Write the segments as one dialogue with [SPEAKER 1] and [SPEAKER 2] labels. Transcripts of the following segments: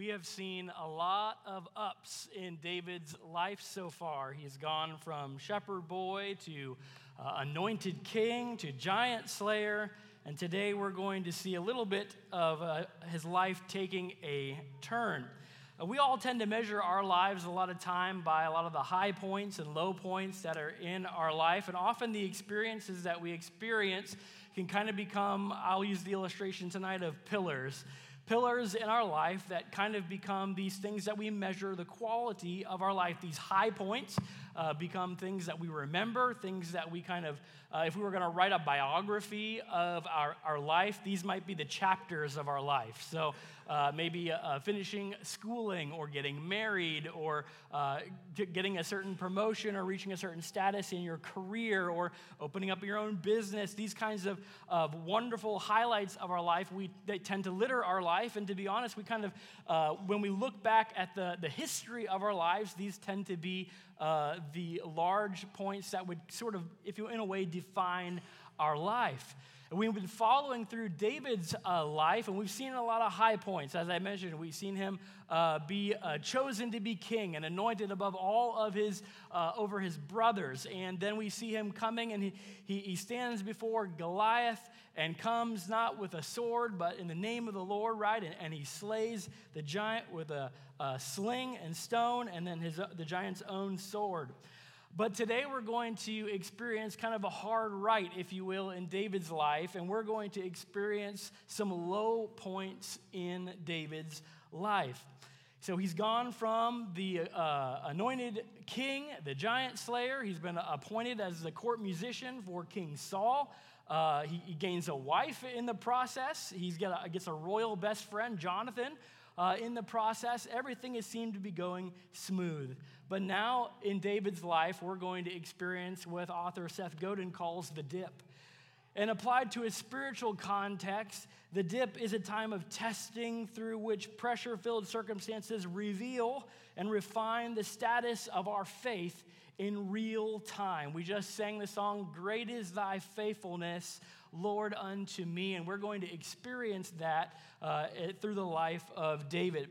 [SPEAKER 1] We have seen a lot of ups in David's life so far. He's gone from shepherd boy to uh, anointed king to giant slayer, and today we're going to see a little bit of uh, his life taking a turn. Uh, we all tend to measure our lives a lot of time by a lot of the high points and low points that are in our life, and often the experiences that we experience can kind of become, I'll use the illustration tonight of pillars pillars in our life that kind of become these things that we measure the quality of our life. These high points uh, become things that we remember, things that we kind of, uh, if we were going to write a biography of our, our life, these might be the chapters of our life. So uh, maybe uh, finishing schooling or getting married or uh, getting a certain promotion or reaching a certain status in your career or opening up your own business. These kinds of, of wonderful highlights of our life, we, they tend to litter our life. And to be honest, we kind of, uh, when we look back at the, the history of our lives, these tend to be uh, the large points that would sort of, if you in a way, define our life. We've been following through David's uh, life, and we've seen a lot of high points. As I mentioned, we've seen him uh, be uh, chosen to be king and anointed above all of his, uh, over his brothers. And then we see him coming, and he, he, he stands before Goliath and comes not with a sword, but in the name of the Lord, right? And, and he slays the giant with a, a sling and stone, and then his, the giant's own sword. But today we're going to experience kind of a hard right, if you will, in David's life, and we're going to experience some low points in David's life. So he's gone from the uh, anointed king, the giant slayer. He's been appointed as the court musician for King Saul. Uh, he, he, gains a wife in the process. He gets a royal best friend, Jonathan, uh, in the process. Everything has seemed to be going smooth. But now in David's life, we're going to experience what author Seth Godin calls the dip. And applied to a spiritual context, the dip is a time of testing through which pressure filled circumstances reveal and refine the status of our faith in real time. We just sang the song, Great is Thy Faithfulness, Lord, unto me. And we're going to experience that uh, through the life of David.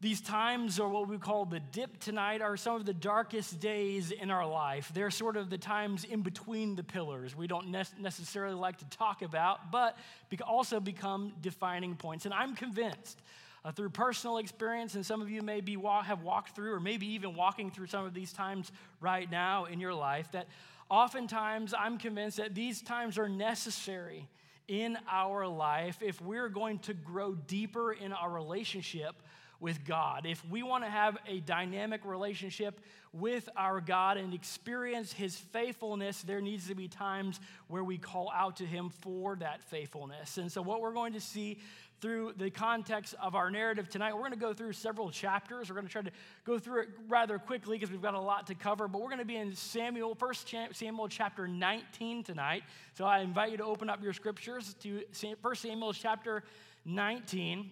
[SPEAKER 1] These times, or what we call the dip tonight, are some of the darkest days in our life. They're sort of the times in between the pillars we don't ne- necessarily like to talk about, but also become defining points. And I'm convinced uh, through personal experience, and some of you may be have walked through, or maybe even walking through some of these times right now in your life, that oftentimes I'm convinced that these times are necessary in our life if we're going to grow deeper in our relationship with God. If we want to have a dynamic relationship with our God and experience His faithfulness, there needs to be times where we call out to Him for that faithfulness. And so, what we're going to see through the context of our narrative tonight. We're going to go through several chapters. We're going to try to go through it rather quickly because we've got a lot to cover. But we're going to be in Samuel, First Samuel chapter 19 tonight. So I invite you to open up your scriptures to First Samuel chapter 19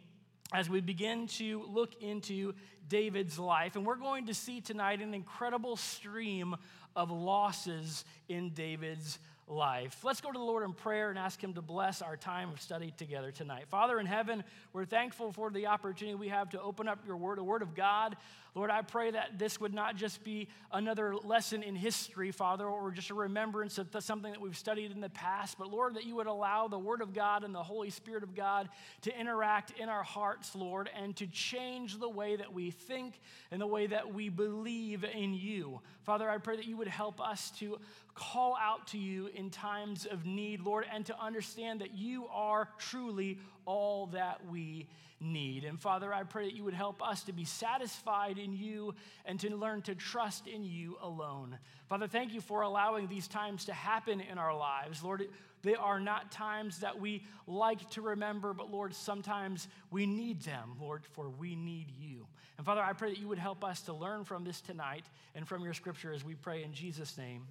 [SPEAKER 1] as we begin to look into David's life. And we're going to see tonight an incredible stream of losses in David's life. Let's go to the Lord in prayer and ask Him to bless our time of study together tonight. Father in heaven, we're thankful for the opportunity we have to open up your word, the word of God. Lord, I pray that this would not just be another lesson in history, Father, or just a remembrance of something that we've studied in the past, but Lord, that you would allow the word of God and the Holy Spirit of God to interact in our hearts, Lord, and to change the way that we think and the way that we believe in you. Father, I pray that you would help us to call out to you in times of need, Lord, and to understand that you are truly all that we need. And Father, I pray that you would help us to be satisfied in you and to learn to trust in you alone. Father, thank you for allowing these times to happen in our lives. Lord, they are not times that we like to remember, but Lord, sometimes we need them, Lord, for we need you. And Father, I pray that you would help us to learn from this tonight and from your scripture as we pray in Jesus' name.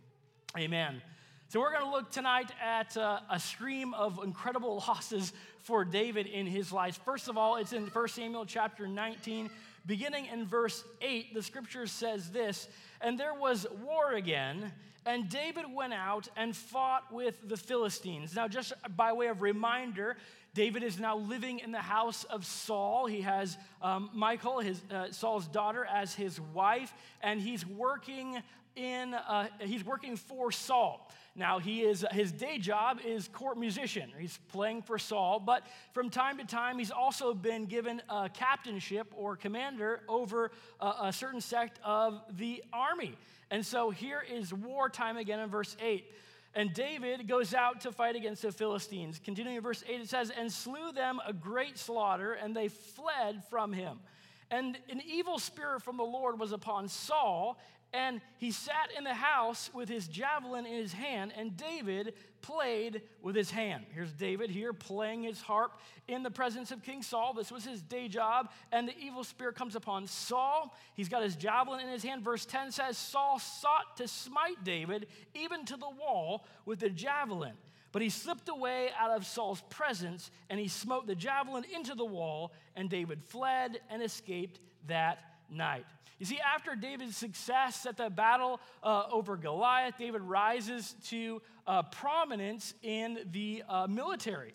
[SPEAKER 1] Amen. So, we're going to look tonight at uh, a stream of incredible losses for David in his life. First of all, it's in 1 Samuel chapter 19, beginning in verse 8. The scripture says this and there was war again. And David went out and fought with the Philistines. Now, just by way of reminder, David is now living in the house of Saul. He has um, Michal, his, uh, Saul's daughter, as his wife, and he's working in uh, he's working for Saul. Now he is his day job is court musician. He's playing for Saul, but from time to time he's also been given a captainship or commander over a, a certain sect of the army. And so here is wartime again in verse 8. And David goes out to fight against the Philistines. Continuing in verse 8, it says, And slew them a great slaughter, and they fled from him. And an evil spirit from the Lord was upon Saul, and he sat in the house with his javelin in his hand, and David played with his hand. Here's David here playing his harp in the presence of King Saul. This was his day job, and the evil spirit comes upon Saul. He's got his javelin in his hand. Verse 10 says Saul sought to smite David even to the wall with the javelin. But he slipped away out of Saul's presence, and he smote the javelin into the wall, and David fled and escaped that night. You see, after David's success at the battle uh, over Goliath, David rises to uh, prominence in the uh, military.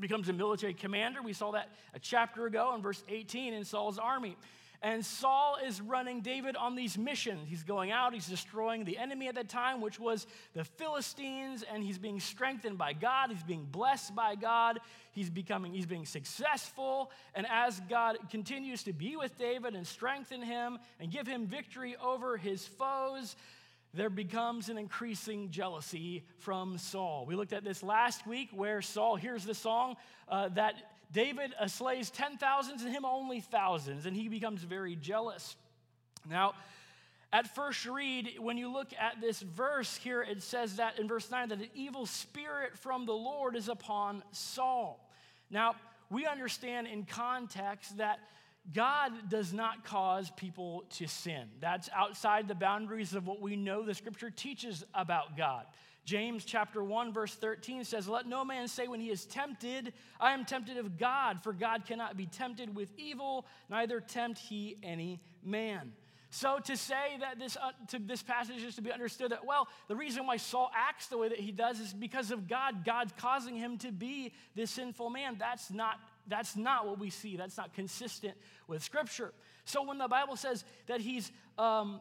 [SPEAKER 1] Becomes a military commander. We saw that a chapter ago in verse 18 in Saul's army. And Saul is running David on these missions. He's going out, he's destroying the enemy at that time, which was the Philistines, and he's being strengthened by God. He's being blessed by God. He's becoming, he's being successful. And as God continues to be with David and strengthen him and give him victory over his foes, there becomes an increasing jealousy from Saul. We looked at this last week where Saul hears the song uh, that David slays ten thousands and him only thousands, and he becomes very jealous. Now, at first read, when you look at this verse here, it says that in verse 9 that an evil spirit from the Lord is upon Saul. Now, we understand in context that God does not cause people to sin. That's outside the boundaries of what we know the scripture teaches about God. James chapter 1 verse 13 says, "Let no man say when he is tempted, I am tempted of God, for God cannot be tempted with evil, neither tempt he any man." So to say that this, uh, to this passage is to be understood that, well, the reason why Saul acts the way that he does is because of God. God's causing him to be this sinful man. That's not, that's not what we see. That's not consistent with Scripture. So when the Bible says that he's um,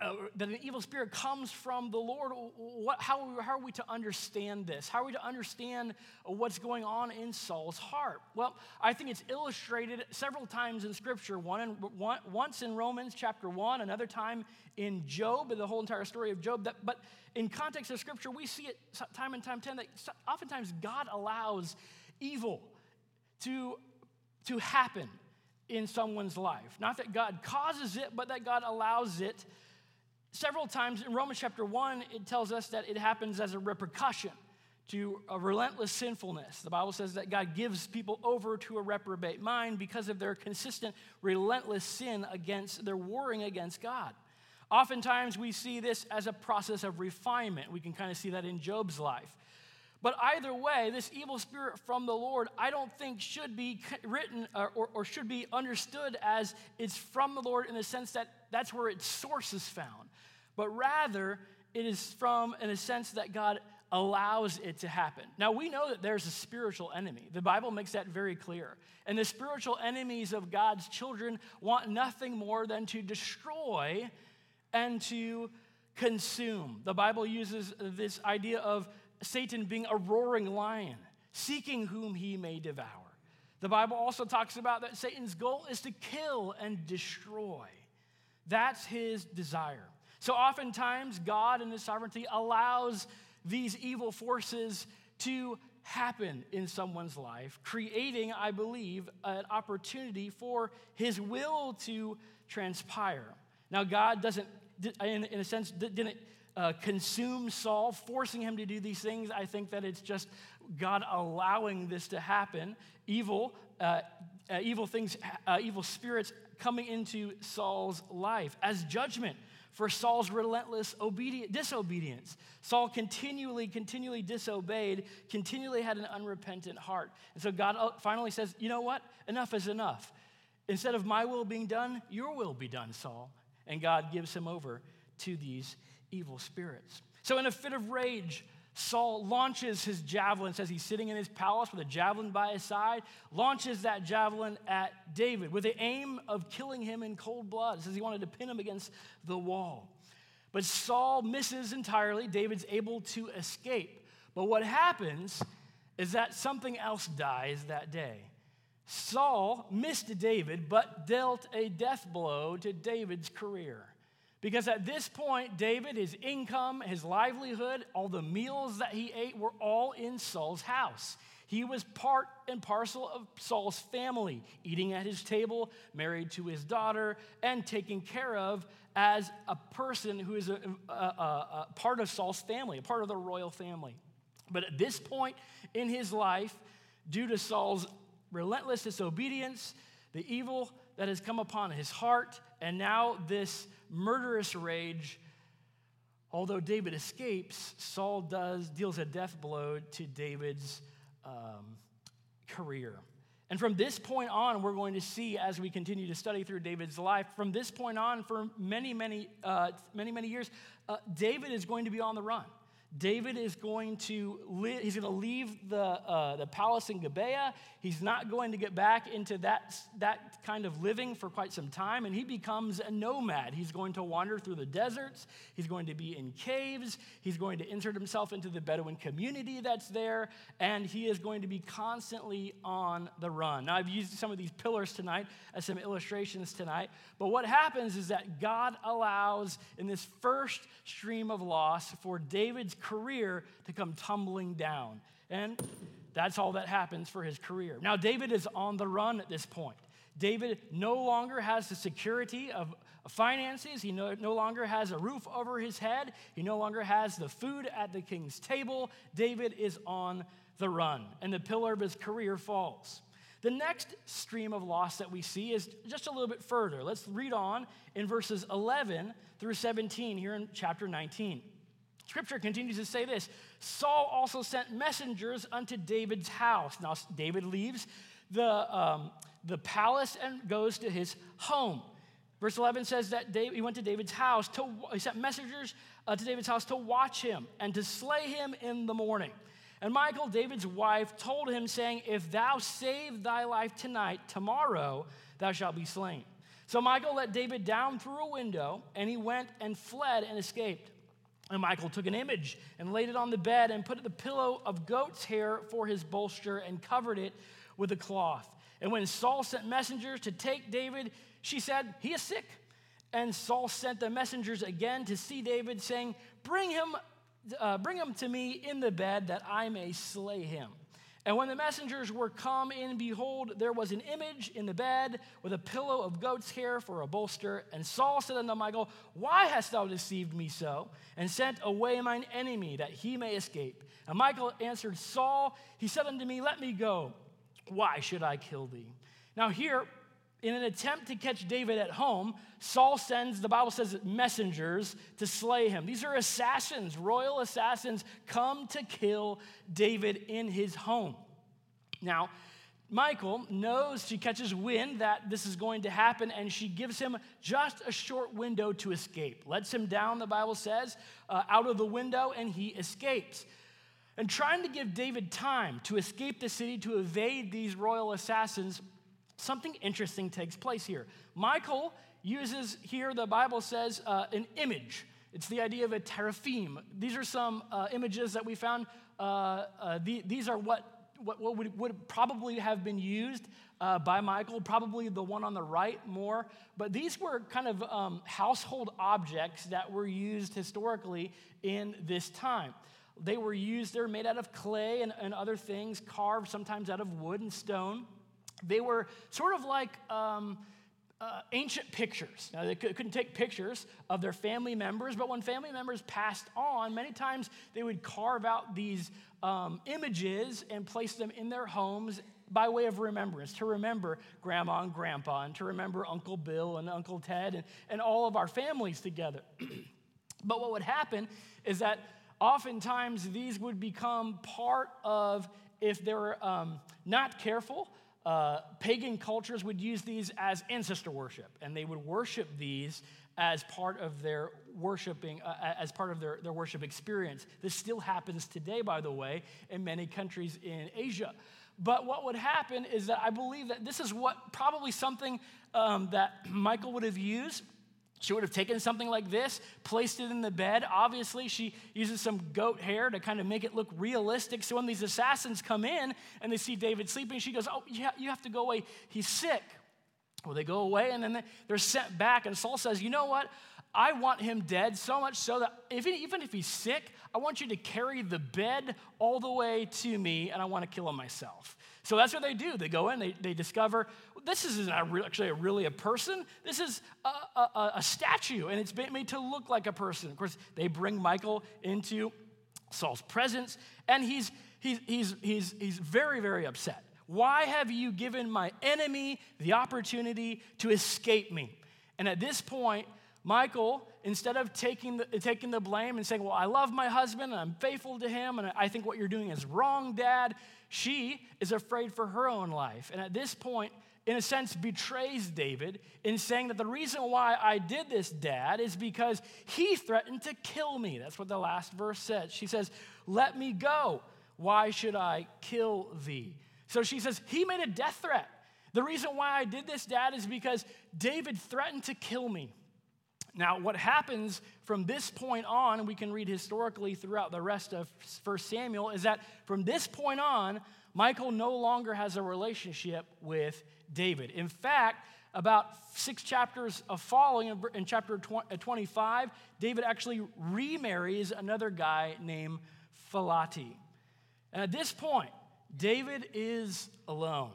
[SPEAKER 1] uh, that an evil spirit comes from the Lord. What, how, how, are we to understand this? How are we to understand what's going on in Saul's heart? Well, I think it's illustrated several times in Scripture. One, in, one once in Romans chapter 1, another time in Job, the whole entire story of Job. That, but in context of Scripture, we see it time and time 10 that oftentimes God allows evil to, to happen in someone's life. Not that God causes it, but that God allows it Several times in Romans chapter 1, it tells us that it happens as a repercussion to a relentless sinfulness. The Bible says that God gives people over to a reprobate mind because of their consistent, relentless sin against, their warring against God. Oftentimes, we see this as a process of refinement. We can kind of see that in Job's life. But either way, this evil spirit from the Lord, I don't think should be written or, or, or, should be understood as it's from the Lord in the sense that that's where its source is found but rather it is from, in a sense, that God allows it to happen. Now, we know that there's a spiritual enemy. The Bible makes that very clear. And the spiritual enemies of God's children want nothing more than to destroy and to consume. The Bible uses this idea of Satan being a roaring lion, seeking whom he may devour. The Bible also talks about that Satan's goal is to kill and destroy. That's his desire. So oftentimes, God in His sovereignty allows these evil forces to happen in someone's life, creating, I believe, an opportunity for His will to transpire. Now, God doesn't, in, a sense, didn't uh, consume Saul, forcing him to do these things. I think that it's just God allowing this to happen. Evil, uh, uh, evil things, uh, evil spirits coming into Saul's life as judgment for Saul's relentless obedience, disobedience. Saul continually, continually disobeyed, continually had an unrepentant heart. And so God uh, finally says, You know what? Enough is enough. Instead of my will being done, your will be done, Saul. And God gives him over to these evil spirits. So, in a fit of rage, Saul launches his javelin, says he's sitting in his palace with a javelin by his side, launches that javelin at David with the aim of killing him in cold blood. says he wanted to pin him against the wall. But Saul misses entirely. David's able to escape. But what happens is that something else dies that day. Saul missed David, but dealt a death blow to David's career. Because at this point, David, his income, his livelihood, all the meals that he ate were all in Saul's house. He was part and parcel of Saul's family, eating at his table, married to his daughter, and taken care of as a person who is a, a, a, a part of Saul's family, a part of the royal family. But at this point in his life, due to Saul's relentless disobedience, the evil that has come upon his heart, and now this murderous rage. Although David escapes, Saul does deals a death blow to David's um, career. And from this point on, we're going to see as we continue to study through David's life. From this point on, for many, many, uh, many, many years, uh, David is going to be on the run. David is going to he's going to leave the, uh, the palace in Gibeah. He's not going to get back into that, that kind of living for quite some time, and he becomes a nomad. He's going to wander through the deserts. He's going to be in caves. He's going to insert himself into the Bedouin community that's there, and he is going to be constantly on the run. Now, I've used some of these pillars tonight as some illustrations tonight, but what happens is that God allows in this first stream of loss for David's career to come tumbling down. And that's all that happens for his career. Now, David is on the run at this point. David no longer has the security of finances. He no, no, longer has a roof over his head. He no longer has the food at the king's table. David is on the run, and the pillar of his career falls. The next stream of loss that we see is just a little bit further. Let's read on in verses 11 through 17 here in chapter 19. Scripture continues to say this Saul also sent messengers unto David's house. Now, David leaves the, um, the palace and goes to his home. Verse 11 says that David, he went to David's house to, he sent messengers uh, to David's house to watch him and to slay him in the morning. And Michal, David's wife, told him, saying, If thou save thy life tonight, tomorrow thou shalt be slain. So Michal let David down through a window, and he went and fled and escaped. And Michal took an image and laid it on the bed and put the pillow of goat's hair for his bolster and covered it with a cloth. And when Saul sent messengers to take David, she said, He is sick. And Saul sent the messengers again to see David, saying, Bring him, uh, bring him to me in the bed that I may slay him. And when the messengers were come in, behold, there was an image in the bed with a pillow of goat's hair for a bolster. And Saul said unto Michal, Why hast thou deceived me so, and sent away mine enemy, that he may escape? And Michal answered Saul, He said unto me, Let me go. Why should I kill thee? Now, here, in an attempt to catch David at home, Saul sends, the Bible says, messengers to slay him. These are assassins, royal assassins, come to kill David in his home. Now, Michal knows she catches wind that this is going to happen, and she gives him just a short window to escape. Lets him down, the Bible says, uh, out of the window, and he escapes. And trying to give David time to escape the city, to evade these royal assassins, something interesting takes place here. Michal uses here, the Bible says, uh, an image. It's the idea of a teraphim. These are some uh, images that we found. Uh, uh the, these are what, what, what would, would, probably have been used uh, by Michal, probably the one on the right more. But these were kind of um, household objects that were used historically in this time. They were used, they were made out of clay and, and other things, carved sometimes out of wood and stone. They were sort of like um, uh, ancient pictures. Now, they couldn't take pictures of their family members, but when family members passed on, many times they would carve out these um, images and place them in their homes by way of remembrance, to remember grandma and grandpa, and to remember Uncle Bill and Uncle Ted and, and all of our families together. but what would happen is that oftentimes these would become part of, if they were um, not careful, uh, pagan cultures would use these as ancestor worship, and they would worship these as part of their worshiping, uh, as part of their, their worship experience. This still happens today, by the way, in many countries in Asia. But what would happen is that I believe that this is what probably something um, that Michal would have used she would have taken something like this, placed it in the bed. Obviously, she uses some goat hair to kind of make it look realistic. So when these assassins come in and they see David sleeping, she goes, Oh, yeah, you have to go away. He's sick. Well, they go away and then they're sent back. And Saul says, You know what? I want him dead so much so that even if he's sick, I want you to carry the bed all the way to me and I want to kill him myself. So that's what they do. They go in, they, they discover this isn't actually a, really a person. This is a, a, a statue, and it's made to look like a person. Of course, they bring Michal into Saul's presence, and he's, he's, he's, he's, he's very, very upset. Why have you given my enemy the opportunity to escape me? And at this point, Michal, instead of taking the, taking the blame and saying, Well, I love my husband and I'm faithful to him, and I think what you're doing is wrong, Dad, she is afraid for her own life. And at this point, in a sense, betrays David in saying that the reason why I did this, Dad, is because he threatened to kill me. That's what the last verse says. She says, Let me go. Why should I kill thee? So she says, He made a death threat. The reason why I did this, Dad, is because David threatened to kill me. Now, what happens from this point on, we can read historically throughout the rest of 1 Samuel, is that from this point on, Michal no longer has a relationship with David. In fact, about six chapters of following, in chapter uh, 25, David actually remarries another guy named Phalti. And at this point, David is alone.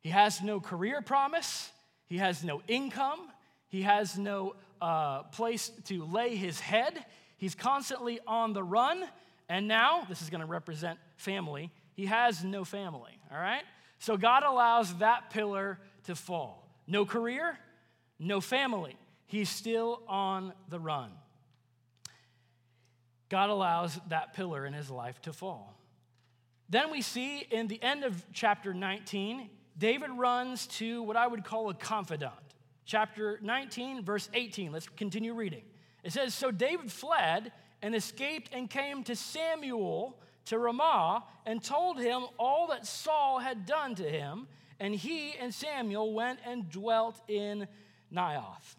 [SPEAKER 1] He has no career promise, he has no income, he has no uh, place to lay his head. He's constantly on the run. And now, this is going to represent family, he has no family, all right? So God allows that pillar to fall. No career, no family. He's still on the run. God allows that pillar in his life to fall. Then we see in the end of chapter 19, David runs to what I would call a confidant chapter 19, verse 18. Let's continue reading. It says So David fled and escaped and came to Samuel to Ramah and told him all that Saul had done to him. And he and Samuel went and dwelt in Naioth.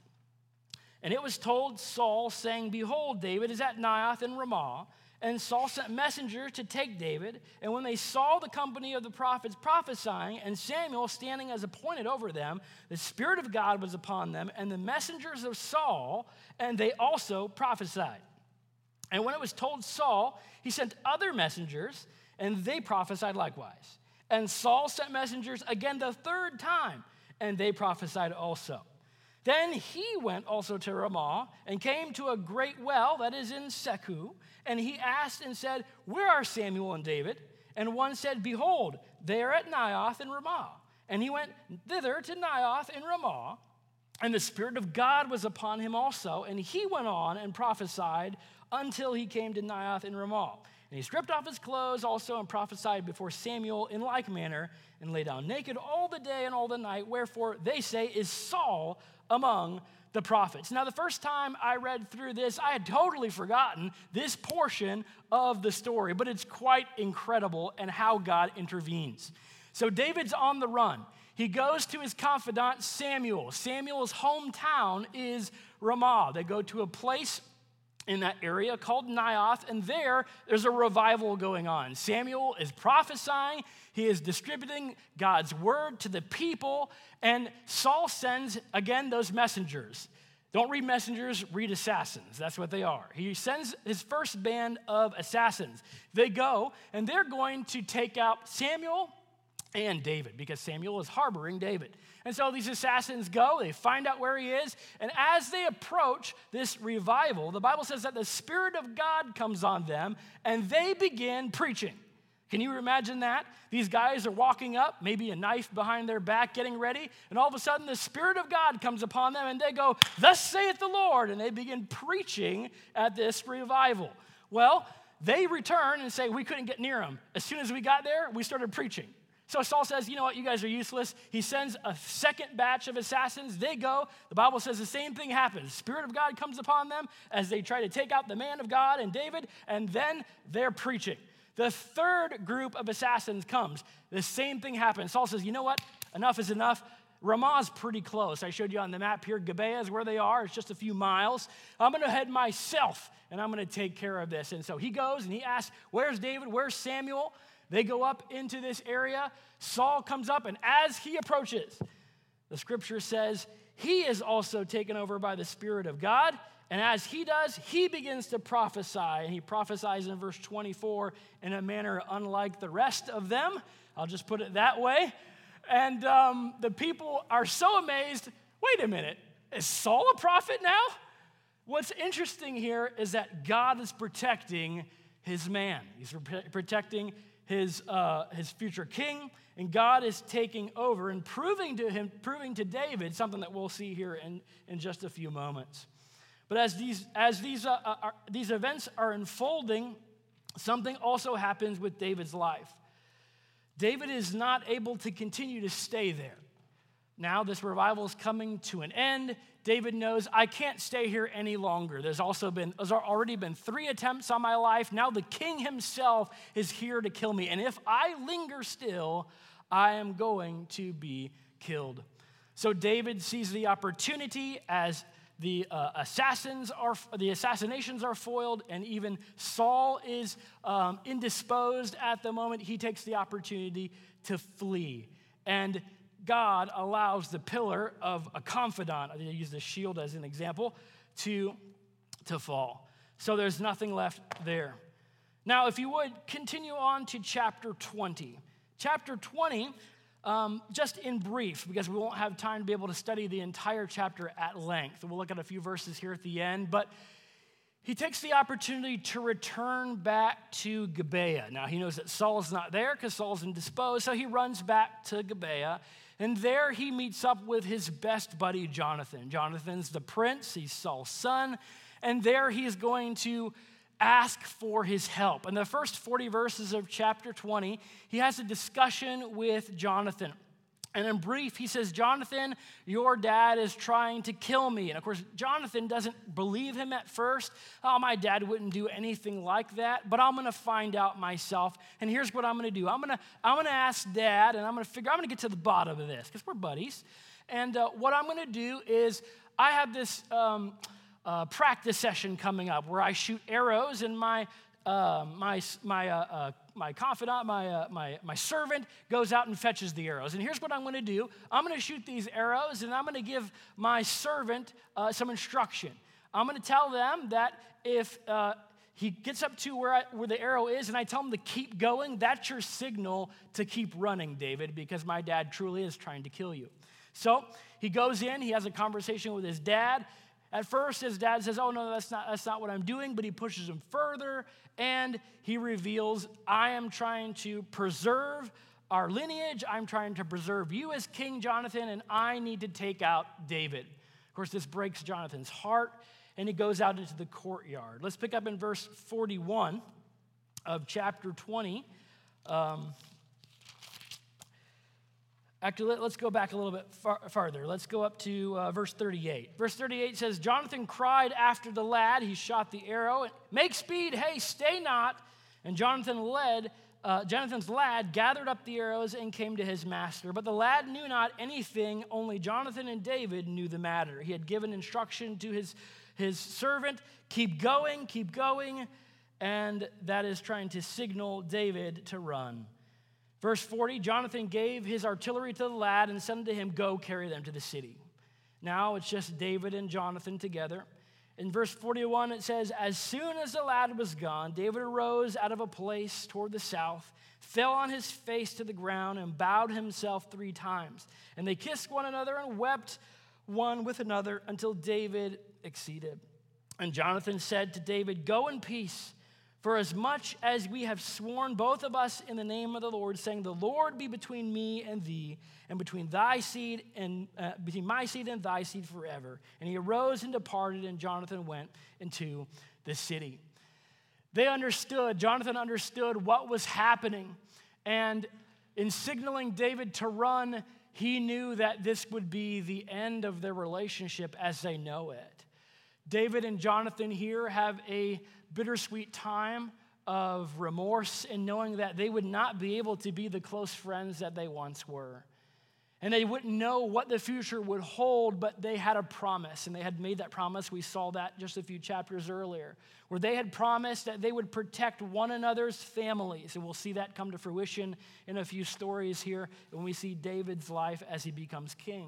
[SPEAKER 1] And it was told Saul, saying, Behold, David is at Naioth in Ramah. And Saul sent messengers to take David. And when they saw the company of the prophets prophesying and Samuel standing as appointed over them, the Spirit of God was upon them and the messengers of Saul, and they also prophesied. And when it was told Saul, he sent other messengers, and they prophesied likewise. And Saul sent messengers again the third time, and they prophesied also. Then he went also to Ramah and came to a great well that is in Sechu and he asked and said, Where are Samuel and David? And one said, Behold, they are at Naioth in Ramah. And he went thither to Naioth in Ramah. And the Spirit of God was upon him also. And he went on and prophesied until he came to Naioth in Ramah. And he stripped off his clothes also and prophesied before Samuel in like manner and lay down naked all the day and all the night. Wherefore, they say, is Saul among the prophets. Now, the first time I read through this, I had totally forgotten this portion of the story, but it's quite incredible and how God intervenes. So, David's on the run. He goes to his confidant Samuel. Samuel's hometown is Ramah. They go to a place in that area called Naioth, and there, there's a revival going on. Samuel is prophesying, he is distributing God's word to the people, and Saul sends again those messengers. Don't read messengers, read assassins. That's what they are. He sends his first band of assassins. They go, and they're going to take out Samuel and David because Samuel is harboring David. And so these assassins go, they find out where he is, and as they approach this revival, the Bible says that the Spirit of God comes on them and they begin preaching. Can you imagine that? These guys are walking up, maybe a knife behind their back, getting ready, and all of a sudden the Spirit of God comes upon them and they go, Thus saith the Lord, and they begin preaching at this revival. Well, they return and say, We couldn't get near them. As soon as we got there, we started preaching. So Saul says, You know what? You guys are useless. He sends a second batch of assassins. They go. The Bible says the same thing happens. Spirit of God comes upon them as they try to take out the man of God and David, and then they're preaching. The third group of assassins comes. The same thing happens. Saul says, You know what? Enough is enough. Ramah's pretty close. I showed you on the map here. Gibeah is where they are. It's just a few miles. I'm going to head myself and I'm going to take care of this. And so he goes and he asks, Where's David? Where's Samuel? They go up into this area. Saul comes up, and as he approaches, the scripture says he is also taken over by the Spirit of God. And as he does, he begins to prophesy. And he prophesies in verse 24 in a manner unlike the rest of them. I'll just put it that way. And um, the people are so amazed wait a minute, is Saul a prophet now? What's interesting here is that God is protecting his man, he's protecting his, uh, his future king, and God is taking over and proving to him, proving to David something that we'll see here in, in just a few moments. But as these, as these, uh, uh are, these events are unfolding, something also happens with David's life. David is not able to continue to stay there. Now, this revival is coming to an end. David knows I can't stay here any longer. There's also been, there's already been three attempts on my life. Now the king himself is here to kill me. And if I linger still, I am going to be killed. So David sees the opportunity as the uh, assassins are the assassinations are foiled and even saul is um, indisposed at the moment he takes the opportunity to flee and God allows the pillar of a confidant, I use the shield as an example, to, to fall. So there's nothing left there. Now, if you would continue on to chapter 20. Chapter 20, um, just in brief, because we won't have time to be able to study the entire chapter at length. We'll look at a few verses here at the end, but he takes the opportunity to return back to Gibeah. Now, he knows that Saul's not there because Saul's indisposed, so he runs back to Gibeah. And there he meets up with his best buddy, Jonathan. Jonathan's the prince, he's Saul's son. And there he's going to ask for his help. In the first 40 verses of chapter 20, he has a discussion with Jonathan. And in brief, he says, Jonathan, your dad is trying to kill me. And of course, Jonathan doesn't believe him at first. Oh, my dad wouldn't do anything like that, but I'm going to find out myself. And here's what I'm going to do I'm going to I'm to ask dad, and I'm going to figure, I'm going to get to the bottom of this because we're buddies. And uh, what I'm going to do is, I have this um, uh, practice session coming up where I shoot arrows, and my uh, my, my, uh, uh, my confidant, my, uh, my, my servant, goes out and fetches the arrows. And here's what I'm to do I'm to shoot these arrows, and I'm to give my servant uh, some instruction. I'm to tell them that if he gets up to where, I, where the arrow is, and I tell him to keep going, that's your signal to keep running, David, because my dad truly is trying to kill you. So he goes in, he has a conversation with his dad. At first, his dad says, Oh, no, that's not, that's not what I'm doing, but he pushes him further and he reveals, I am trying to preserve our lineage. I'm trying to preserve you as King Jonathan, and I need to take out David. Of course, this breaks Jonathan's heart, and he goes out into the courtyard. Let's pick up in verse 41 of chapter 20. Um, Actually, let, us go back a little bit far, farther. Let's go up to uh, verse 38. Verse 38 says, Jonathan cried after the lad. He shot the arrow. Make speed, hey, stay not. And Jonathan led, uh, Jonathan's lad gathered up the arrows and came to his master. But the lad knew not anything, only Jonathan and David knew the matter. He had given instruction to his, his servant keep going, keep going. And that is trying to signal David to run. Verse 40 Jonathan gave his artillery to the lad and said unto him, Go carry them to the city. Now it's just David and Jonathan together. In verse 41, it says, As soon as the lad was gone, David arose out of a place toward the south, fell on his face to the ground, and bowed himself three times. And they kissed one another and wept one with another until David exceeded. And Jonathan said to David, Go in peace. For as much as we have sworn, both of us, in the name of the Lord, saying, The Lord be between me and thee, and between thy seed and uh, between my seed and thy seed forever. And he arose and departed, and Jonathan went into the city. They understood, Jonathan understood what was happening. And in signaling David to run, he knew that this would be the end of their relationship as they know it. David and Jonathan here have a bittersweet time of remorse in knowing that they would not be able to be the close friends that they once were. And they wouldn't know what the future would hold, but they had a promise, and they had made that promise. We saw that just a few chapters earlier, where they had promised that they would protect one another's families. And we'll see that come to fruition in a few stories here when we see David's life as he becomes king.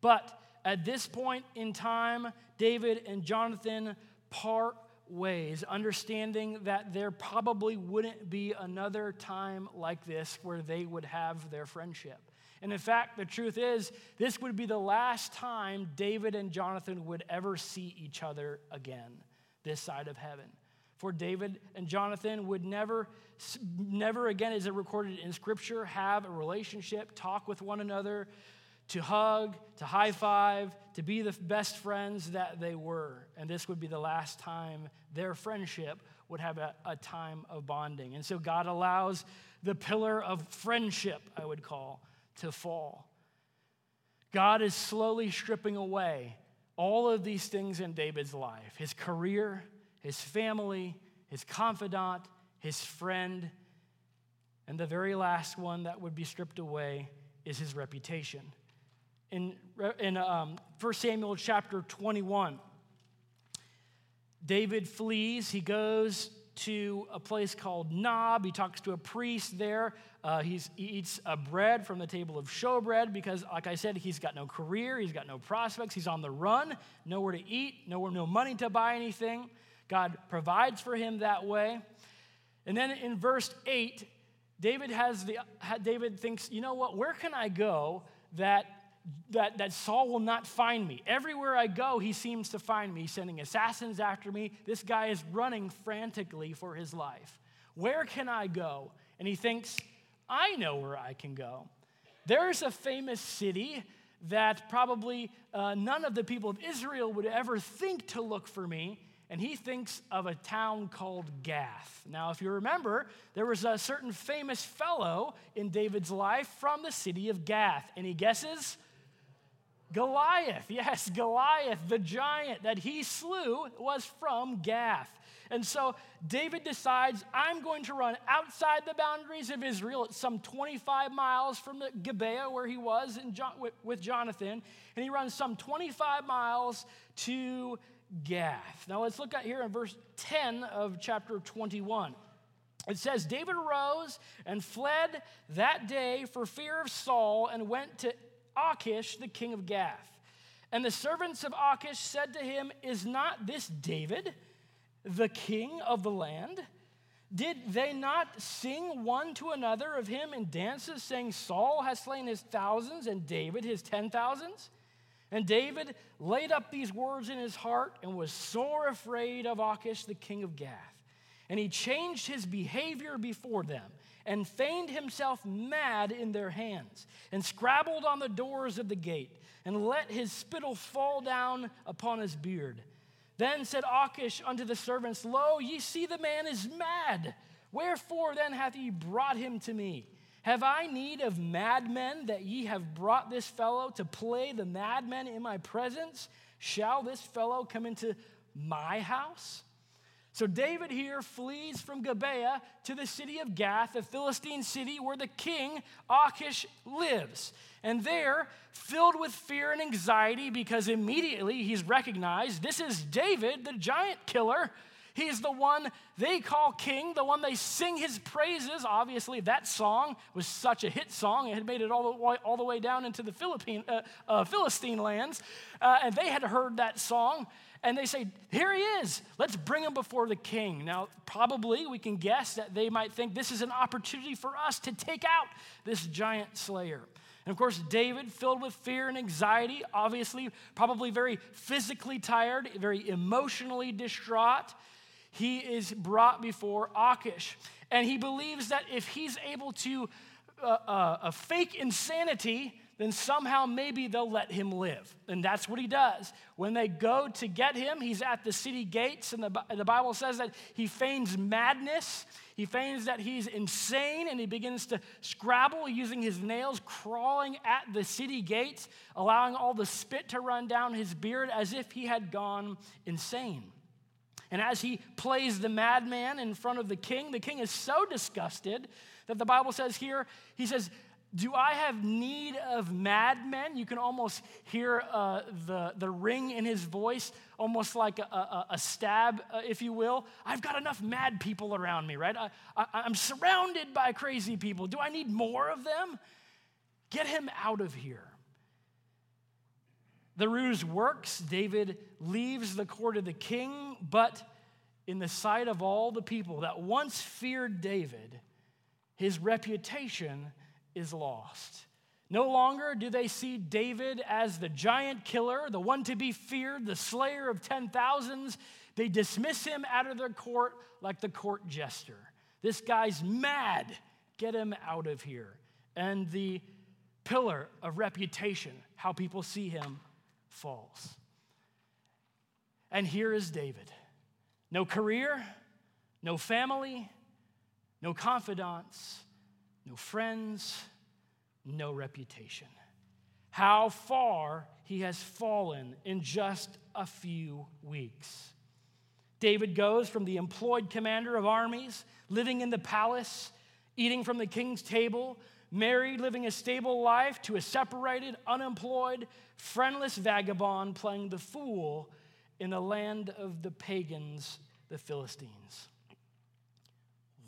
[SPEAKER 1] But at this point in time, David and Jonathan part ways, understanding that there probably wouldn't be another time like this where they would have their friendship. And in fact, the truth is, this would be the last time David and Jonathan would ever see each other again, this side of heaven. For David and Jonathan would never, never again, as it recorded in Scripture, have a relationship, talk with one another, to hug, to high five, to be the best friends that they were. And this would be the last time their friendship would have a, a time of bonding. And so God allows the pillar of friendship, I would call, to fall. God is slowly stripping away all of these things in David's life his career, his family, his confidant, his friend. And the very last one that would be stripped away is his reputation. In, in um, 1 Samuel chapter 21, David flees. He goes to a place called Nob. He talks to a priest there. Uh, he eats a bread from the table of showbread because, like I said, he's got no career, he's got no prospects, he's on the run, nowhere to eat, nowhere, no money to buy anything. God provides for him that way. And then in verse 8, David has the David thinks, you know what, where can I go that that, that Saul will not find me. Everywhere I go, he seems to find me, sending assassins after me. This guy is running frantically for his life. Where can I go? And he thinks, I know where I can go. There's a famous city that probably uh, none of the people of Israel would ever think to look for me. And he thinks of a town called Gath. Now, if you remember, there was a certain famous fellow in David's life from the city of Gath. He guesses Goliath, yes, Goliath, the giant that he slew, was from Gath. And so David decides, I'm going to run outside the boundaries of Israel at some 25 miles from the Gibeah where he was with, with Jonathan. And he runs some 25 miles to Gath. Now let's look at here in verse 10 of chapter 21. It says, David arose and fled that day for fear of Saul and went to Achish, the king of Gath. And the servants of Achish said to him, Is not this David, the king of the land? Did they not sing one to another of him in dances, saying, Saul has slain his thousands and David his ten thousands? And David laid up these words in his heart and was sore afraid of Achish, the king of Gath. And he changed his behavior before them and feigned himself mad in their hands, and scrabbled on the doors of the gate, and let his spittle fall down upon his beard. Then said Achish unto the servants, Lo, ye see the man is mad. Wherefore then hath ye brought him to me? Have I need of madmen that ye have brought this fellow to play the madman in my presence? Shall this fellow come into my house? So David here flees from Gibeah to the city of Gath, a Philistine city where the king Achish lives. And there, filled with fear and anxiety, because immediately he's recognized this is David, the giant killer. He's the one they call king, the one they sing his praises. Obviously, that song was such a hit song. It had made it all the way, all the way down into the Philippine, uh, uh, Philistine lands. Uh, and they had heard that song and they say, Here he is. Let's bring him before the king. Now, probably we can guess that they might think this is an opportunity for us to take out this giant slayer. And of course, David, filled with fear and anxiety, obviously, probably very physically tired, very emotionally distraught, he is brought before Achish. And he believes that if he's able to uh, uh, fake insanity, then somehow maybe they'll let him live. And that's what he does. When they go to get him, he's at the city gates, and the, the Bible says that he feigns madness. He feigns that he's insane, and he begins to scrabble using his nails, crawling at the city gates, allowing all the spit to run down his beard as if he had gone insane. And as he plays the madman in front of the king, the king is so disgusted that the Bible says here, he says, do I have need of madmen? You can almost hear uh, the, the ring in his voice, almost like a, a, a stab, uh, if you will. I've got enough mad people around me, right? I, I, I'm surrounded by crazy people. Do I need more of them? Get him out of here. The ruse works. David leaves the court of the king, but in the sight of all the people that once feared David, his reputation is lost. No longer do they see David as the giant killer, the one to be feared, the slayer of ten thousands. They dismiss him out of their court like the court jester. This guy's mad. Get him out of here. And the pillar of reputation, how people see him, falls. And here is David. No career, no family, no confidants, no friends, no reputation. How far he has fallen in just a few weeks. David goes from the employed commander of armies, living in the palace, eating from the king's table, married, living a stable life, to a separated, unemployed, friendless vagabond playing the fool in the land of the pagans, the Philistines.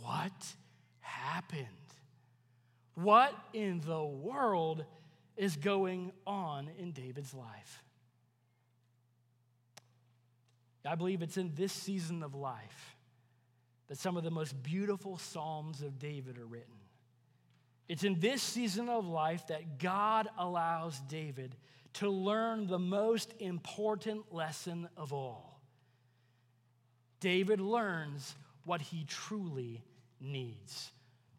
[SPEAKER 1] What happened? What in the world is going on in David's life? I believe it's in this season of life that some of the most beautiful Psalms of David are written. It's in this season of life that God allows David to learn the most important lesson of all. David learns what he truly needs.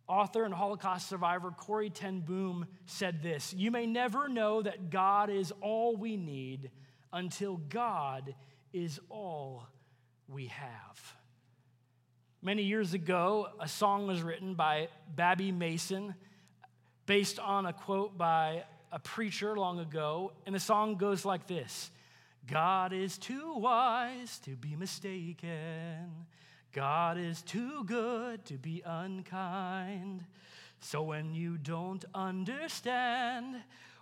[SPEAKER 1] Author and Holocaust survivor Corrie ten Boom said this You may never know that God is all we need until God is all we have. Many years ago, a song was written by Babbie Mason based on a quote by a preacher long ago, and the song goes like this God is too wise to be mistaken. God is too good to be unkind. So when you don't understand,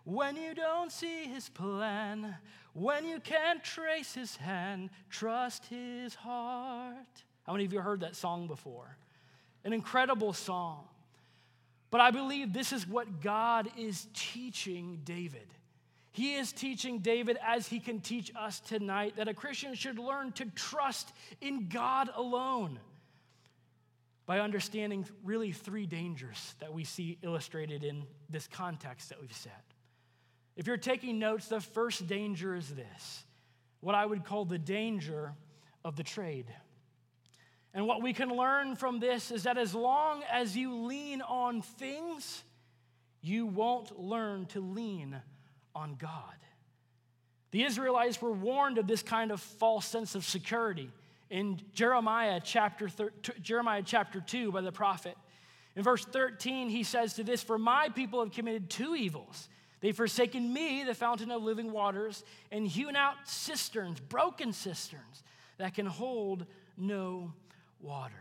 [SPEAKER 1] when you don't see his plan, when you can't trace his hand, trust his heart. How many of you heard that song before? An incredible song. But I believe this is what God is teaching David. He is teaching David, as he can teach us tonight, that a Christian should learn to trust in God alone by understanding really three dangers that we see illustrated in this context that we've set. If you're taking notes, the first danger is this what I would call the danger of the trade. And what we can learn from this is that as long as you lean on things, you won't learn to lean on God. The Israelites were warned of this kind of false sense of security in Jeremiah chapter, thir- Jeremiah chapter 2 by the prophet. In verse 13, he says to this For my people have committed two evils. They've forsaken me, the fountain of living waters, and hewn out cisterns, broken cisterns, that can hold no water.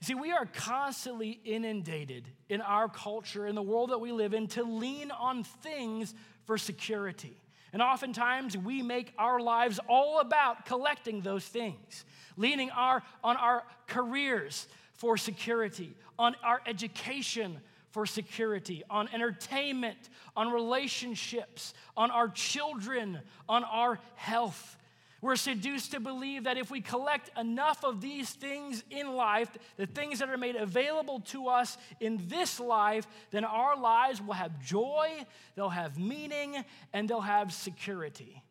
[SPEAKER 1] See, we are constantly inundated in our culture, in the world that we live in, to lean on things for security. And oftentimes we make our lives all about collecting those things, leaning our, on our careers for security, on our education for security, on entertainment, on relationships, on our children, on our health. We're seduced to believe that if we collect enough of these things in life, the things that are made available to us in this life, then our lives will have joy, they'll have meaning, and they'll have security.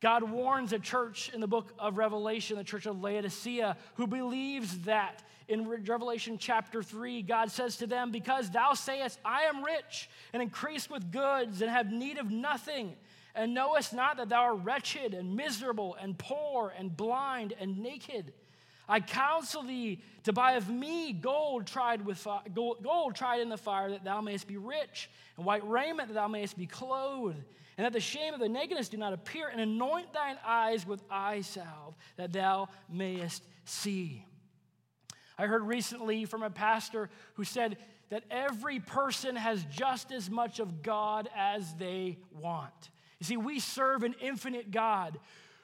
[SPEAKER 1] God warns a church in the book of Revelation, the church of Laodicea, who believes that. In Revelation chapter 3, God says to them, Because thou sayest, I am rich and increased with goods and have need of nothing, and knowest not that thou art wretched and miserable and poor and blind and naked. I counsel thee to buy of me gold tried with fi- gold, gold tried in the fire, that thou mayest be rich, and white raiment that thou mayest be clothed and that the shame of the nakedness do not appear, and anoint thine eyes with eye salve, that thou mayest see. I heard recently from a pastor who said that every person has just as much of God as they want. You see, we serve an infinite God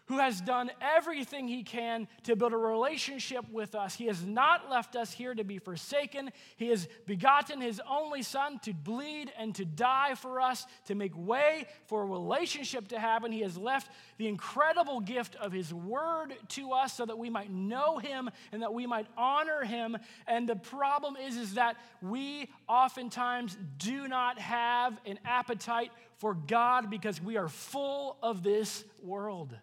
[SPEAKER 1] who has done everything he can to build a relationship with us. He has not left us here to be forsaken. He has begotten his only son to bleed and to die for us, to make way for a relationship to happen. He has left the incredible gift of his word to us so that we might know him and that we might honor him. And the problem is, is that we oftentimes do not have an appetite for God because we are full of this world.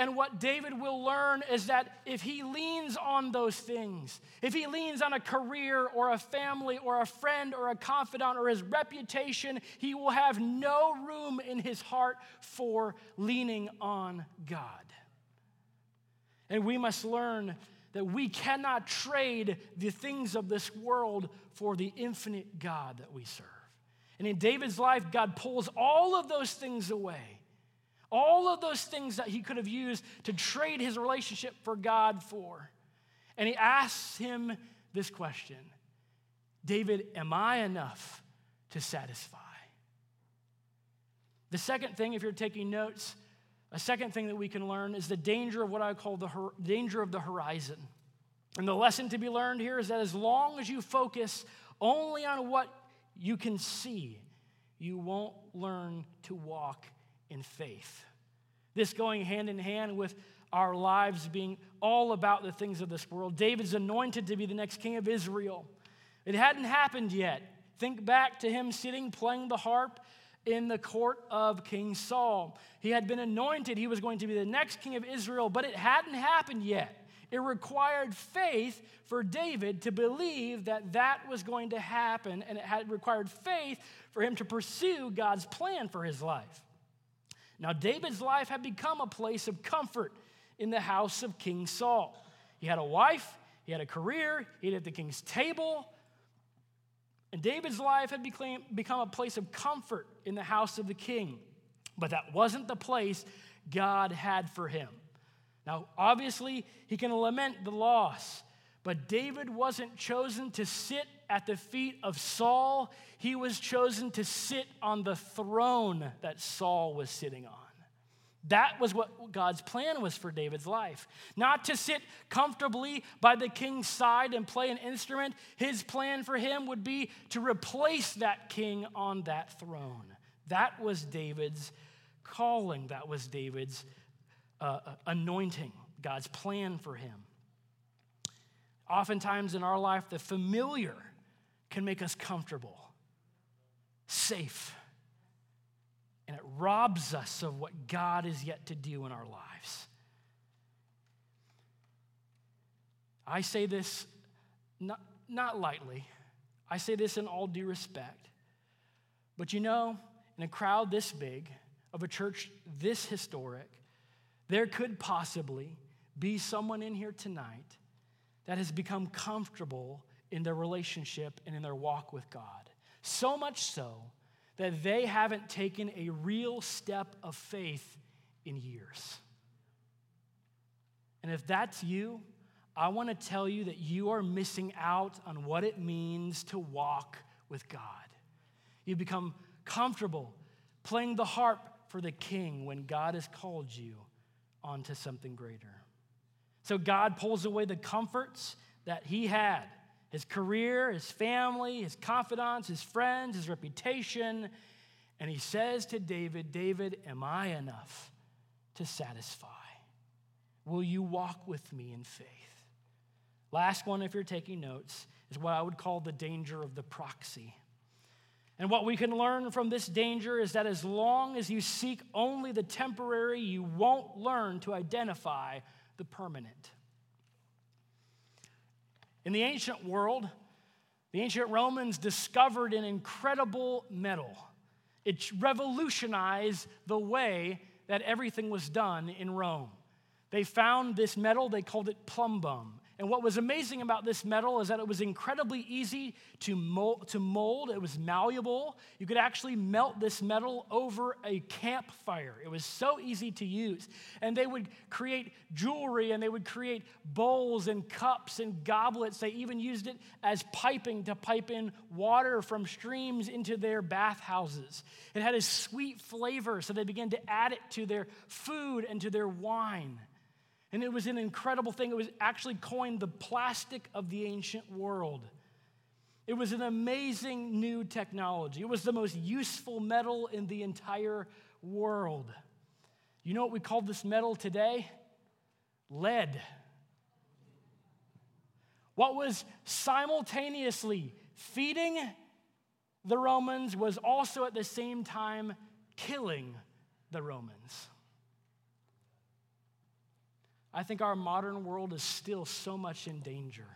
[SPEAKER 1] And what David will learn is that if he leans on those things, if he leans on a career or a family or a friend or a confidant or his reputation, he will have no room in his heart for leaning on God. And we must learn that we cannot trade the things of this world for the infinite God that we serve. And in David's life, God pulls all of those things away all of those things that he could have used to trade his relationship for God for. And he asks him this question David, am I enough to satisfy? The second thing, if you're taking notes, a second thing that we can learn is the danger of what I call the hor- danger of the horizon. And the lesson to be learned here is that as long as you focus only on what you can see, you won't learn to walk in faith. This going hand in hand with our lives being all about the things of this world. David's anointed to be the next king of Israel. It hadn't happened yet. Think back to him sitting playing the harp in the court of King Saul. He had been anointed, he was going to be the next king of Israel, but it hadn't happened yet. It required faith for David to believe that that was going to happen, and it had required faith for him to pursue God's plan for his life. Now, David's life had become a place of comfort in the house of King Saul. He had a wife, he had a career, he ate at the king's table. And David's life had become a place of comfort in the house of the king. But that wasn't the place God had for him. Now, obviously, he can lament the loss, but David wasn't chosen to sit at the feet of Saul, he was chosen to sit on the throne that Saul was sitting on. That was what God's plan was for David's life. Not to sit comfortably by the king's side and play an instrument. His plan for him would be to replace that king on that throne. That was David's calling, that was David's uh, uh anointing, God's plan for him. Oftentimes in our life, the familiar can make us comfortable, safe, and it robs us of what God is yet to do in our lives. I say this not, not lightly, I say this in all due respect. But you know, in a crowd this big, of a church this historic, there could possibly be someone in here tonight that has become comfortable in their relationship and in their walk with God. So much so that they haven't taken a real step of faith in years. And if that's you, I want to tell you that you are missing out on what it means to walk with God. You become comfortable playing the harp for the king when God has called you onto something greater. So God pulls away the comforts that he had his career, his family, his confidants, his friends, his reputation. And he says to David, David, am I enough to satisfy? Will you walk with me in faith? Last one, if you're taking notes, is what I would call the danger of the proxy. And what we can learn from this danger is that as long as you seek only the temporary, you won't learn to identify the permanent. In the ancient world, the ancient Romans discovered an incredible metal. It revolutionized the way that everything was done in Rome. They found this metal, they called it plumbum. And what was amazing about this metal is that it was incredibly easy to mold, to mold. It was malleable. You could actually melt this metal over a campfire. It was so easy to use. And they would create jewelry and they would create bowls and cups and goblets. They even used it as piping to pipe in water from streams into their bathhouses. It had a sweet flavor, so they began to add it to their food and to their wine. And it was an incredible thing. It was actually coined the plastic of the ancient world. It was an amazing new technology. It was the most useful metal in the entire world. You know what we call this metal today? Lead. What was simultaneously feeding the Romans was also at the same time killing the Romans. I think our modern world is still so much in danger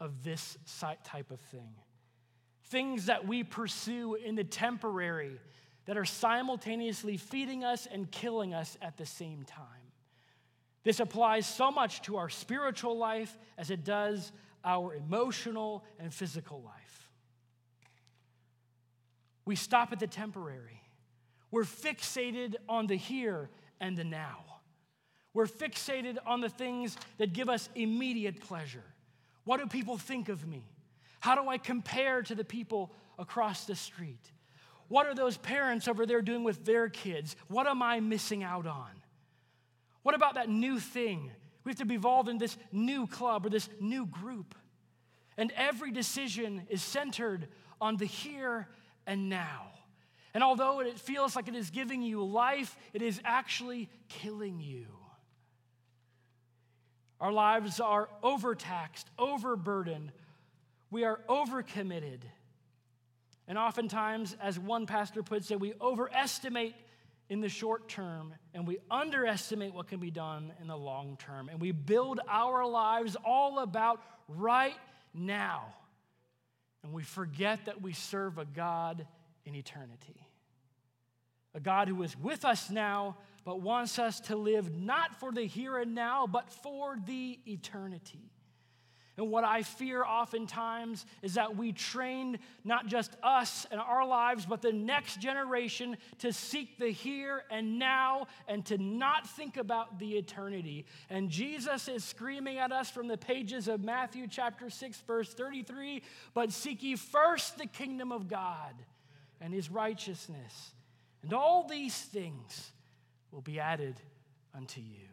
[SPEAKER 1] of this type of thing. Things that we pursue in the temporary that are simultaneously feeding us and killing us at the same time. This applies so much to our spiritual life as it does our emotional and physical life. We stop at the temporary. We're fixated on the here and the now. We're fixated on the things that give us immediate pleasure. What do people think of me? How do I compare to the people across the street? What are those parents over there doing with their kids? What am I missing out on? What about that new thing? We have to be involved in this new club or this new group. And every decision is centered on the here and now. And although it feels like it is giving you life, it is actually killing you. Our lives are overtaxed, overburdened. We are overcommitted. And oftentimes, as one pastor puts it, we overestimate in the short term and we underestimate what can be done in the long term. And we build our lives all about right now. And we forget that we serve a God in eternity. A God who is with us now, but wants us to live not for the here and now, but for the eternity. And what I fear oftentimes is that we train not just us and our lives, but the next generation to seek the here and now and to not think about the eternity. And Jesus is screaming at us from the pages of Matthew chapter 6, verse 33 But seek ye first the kingdom of God and his righteousness. And all these things will be added unto you.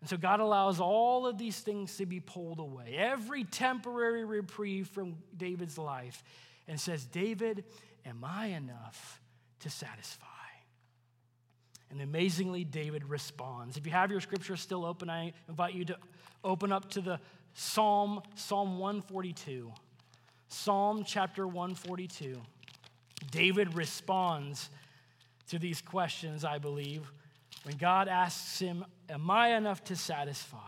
[SPEAKER 1] And so God allows all of these things to be pulled away, every temporary reprieve from David's life, and says, David, am I enough to satisfy? And amazingly, David responds. If you have your scripture still open, I invite you to open up to the Psalm, Psalm 142. Psalm chapter 142. David responds to these questions, I believe, when God asks him, Am I enough to satisfy?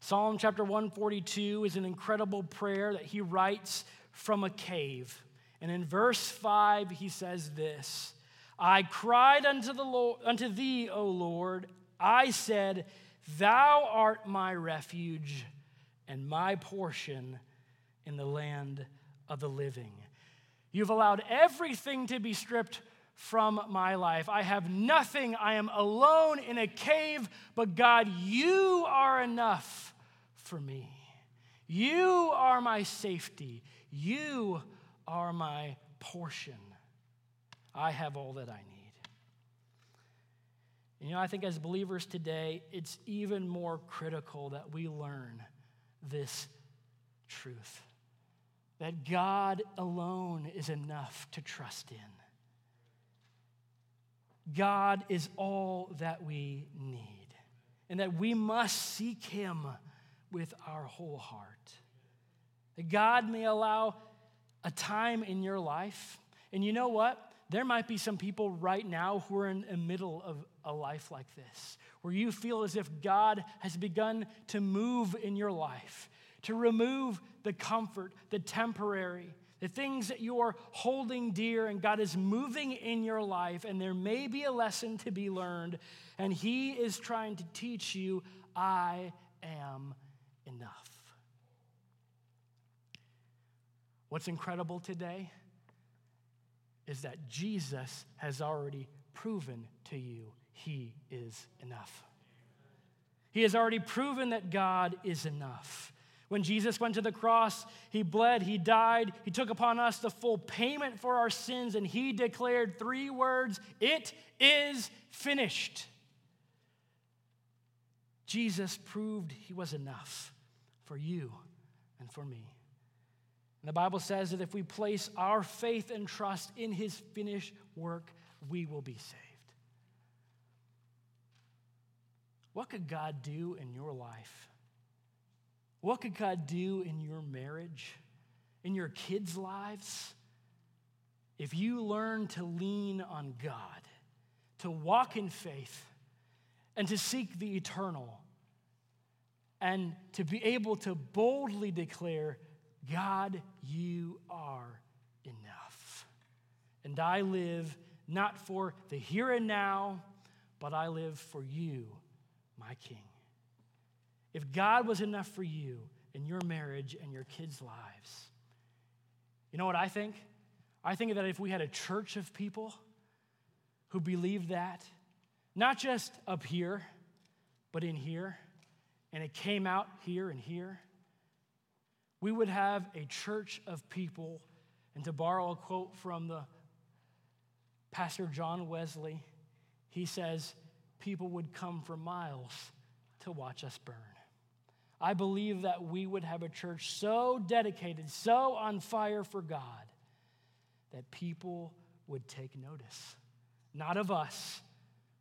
[SPEAKER 1] Psalm chapter 142 is an incredible prayer that he writes from a cave. And in verse 5, he says this I cried unto, the Lord, unto thee, O Lord. I said, Thou art my refuge and my portion in the land of the living. You've allowed everything to be stripped from my life. I have nothing. I am alone in a cave, but God, you are enough for me. You are my safety. You are my portion. I have all that I need. And you know, I think as believers today, it's even more critical that we learn this truth that God alone is enough to trust in. God is all that we need, and that we must seek Him with our whole heart. That God may allow a time in your life, and you know what? There might be some people right now who are in the middle of a life like this, where you feel as if God has begun to move in your life, to remove the comfort, the temporary, the things that you are holding dear, and God is moving in your life, and there may be a lesson to be learned, and He is trying to teach you, I am enough. What's incredible today is that Jesus has already proven to you he is enough. He has already proven that God is enough. When Jesus went to the cross, he bled, he died, he took upon us the full payment for our sins, and he declared three words It is finished. Jesus proved he was enough for you and for me. And the Bible says that if we place our faith and trust in his finished work, we will be saved. What could God do in your life? What could God do in your marriage, in your kids' lives? If you learn to lean on God, to walk in faith, and to seek the eternal, and to be able to boldly declare, God, you are enough. And I live not for the here and now, but I live for you, my King. If God was enough for you in your marriage and your kids' lives, you know what I think? I think that if we had a church of people who believed that, not just up here, but in here, and it came out here and here, we would have a church of people, and to borrow a quote from the Pastor John Wesley, he says, people would come for miles to watch us burn. I believe that we would have a church so dedicated, so on fire for God, that people would take notice, not of us,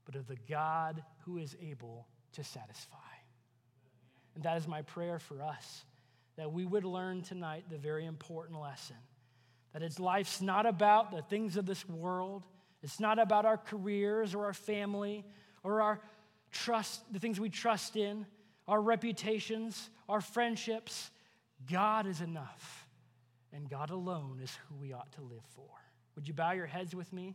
[SPEAKER 1] but of the God who is able to satisfy. And that is my prayer for us that we would learn tonight the very important lesson that it's life's not about the things of this world. It's not about our careers or our family or our trust, the things we trust in, our reputations, our friendships. God is enough, and God alone is who we ought to live for. Would you bow your heads with me?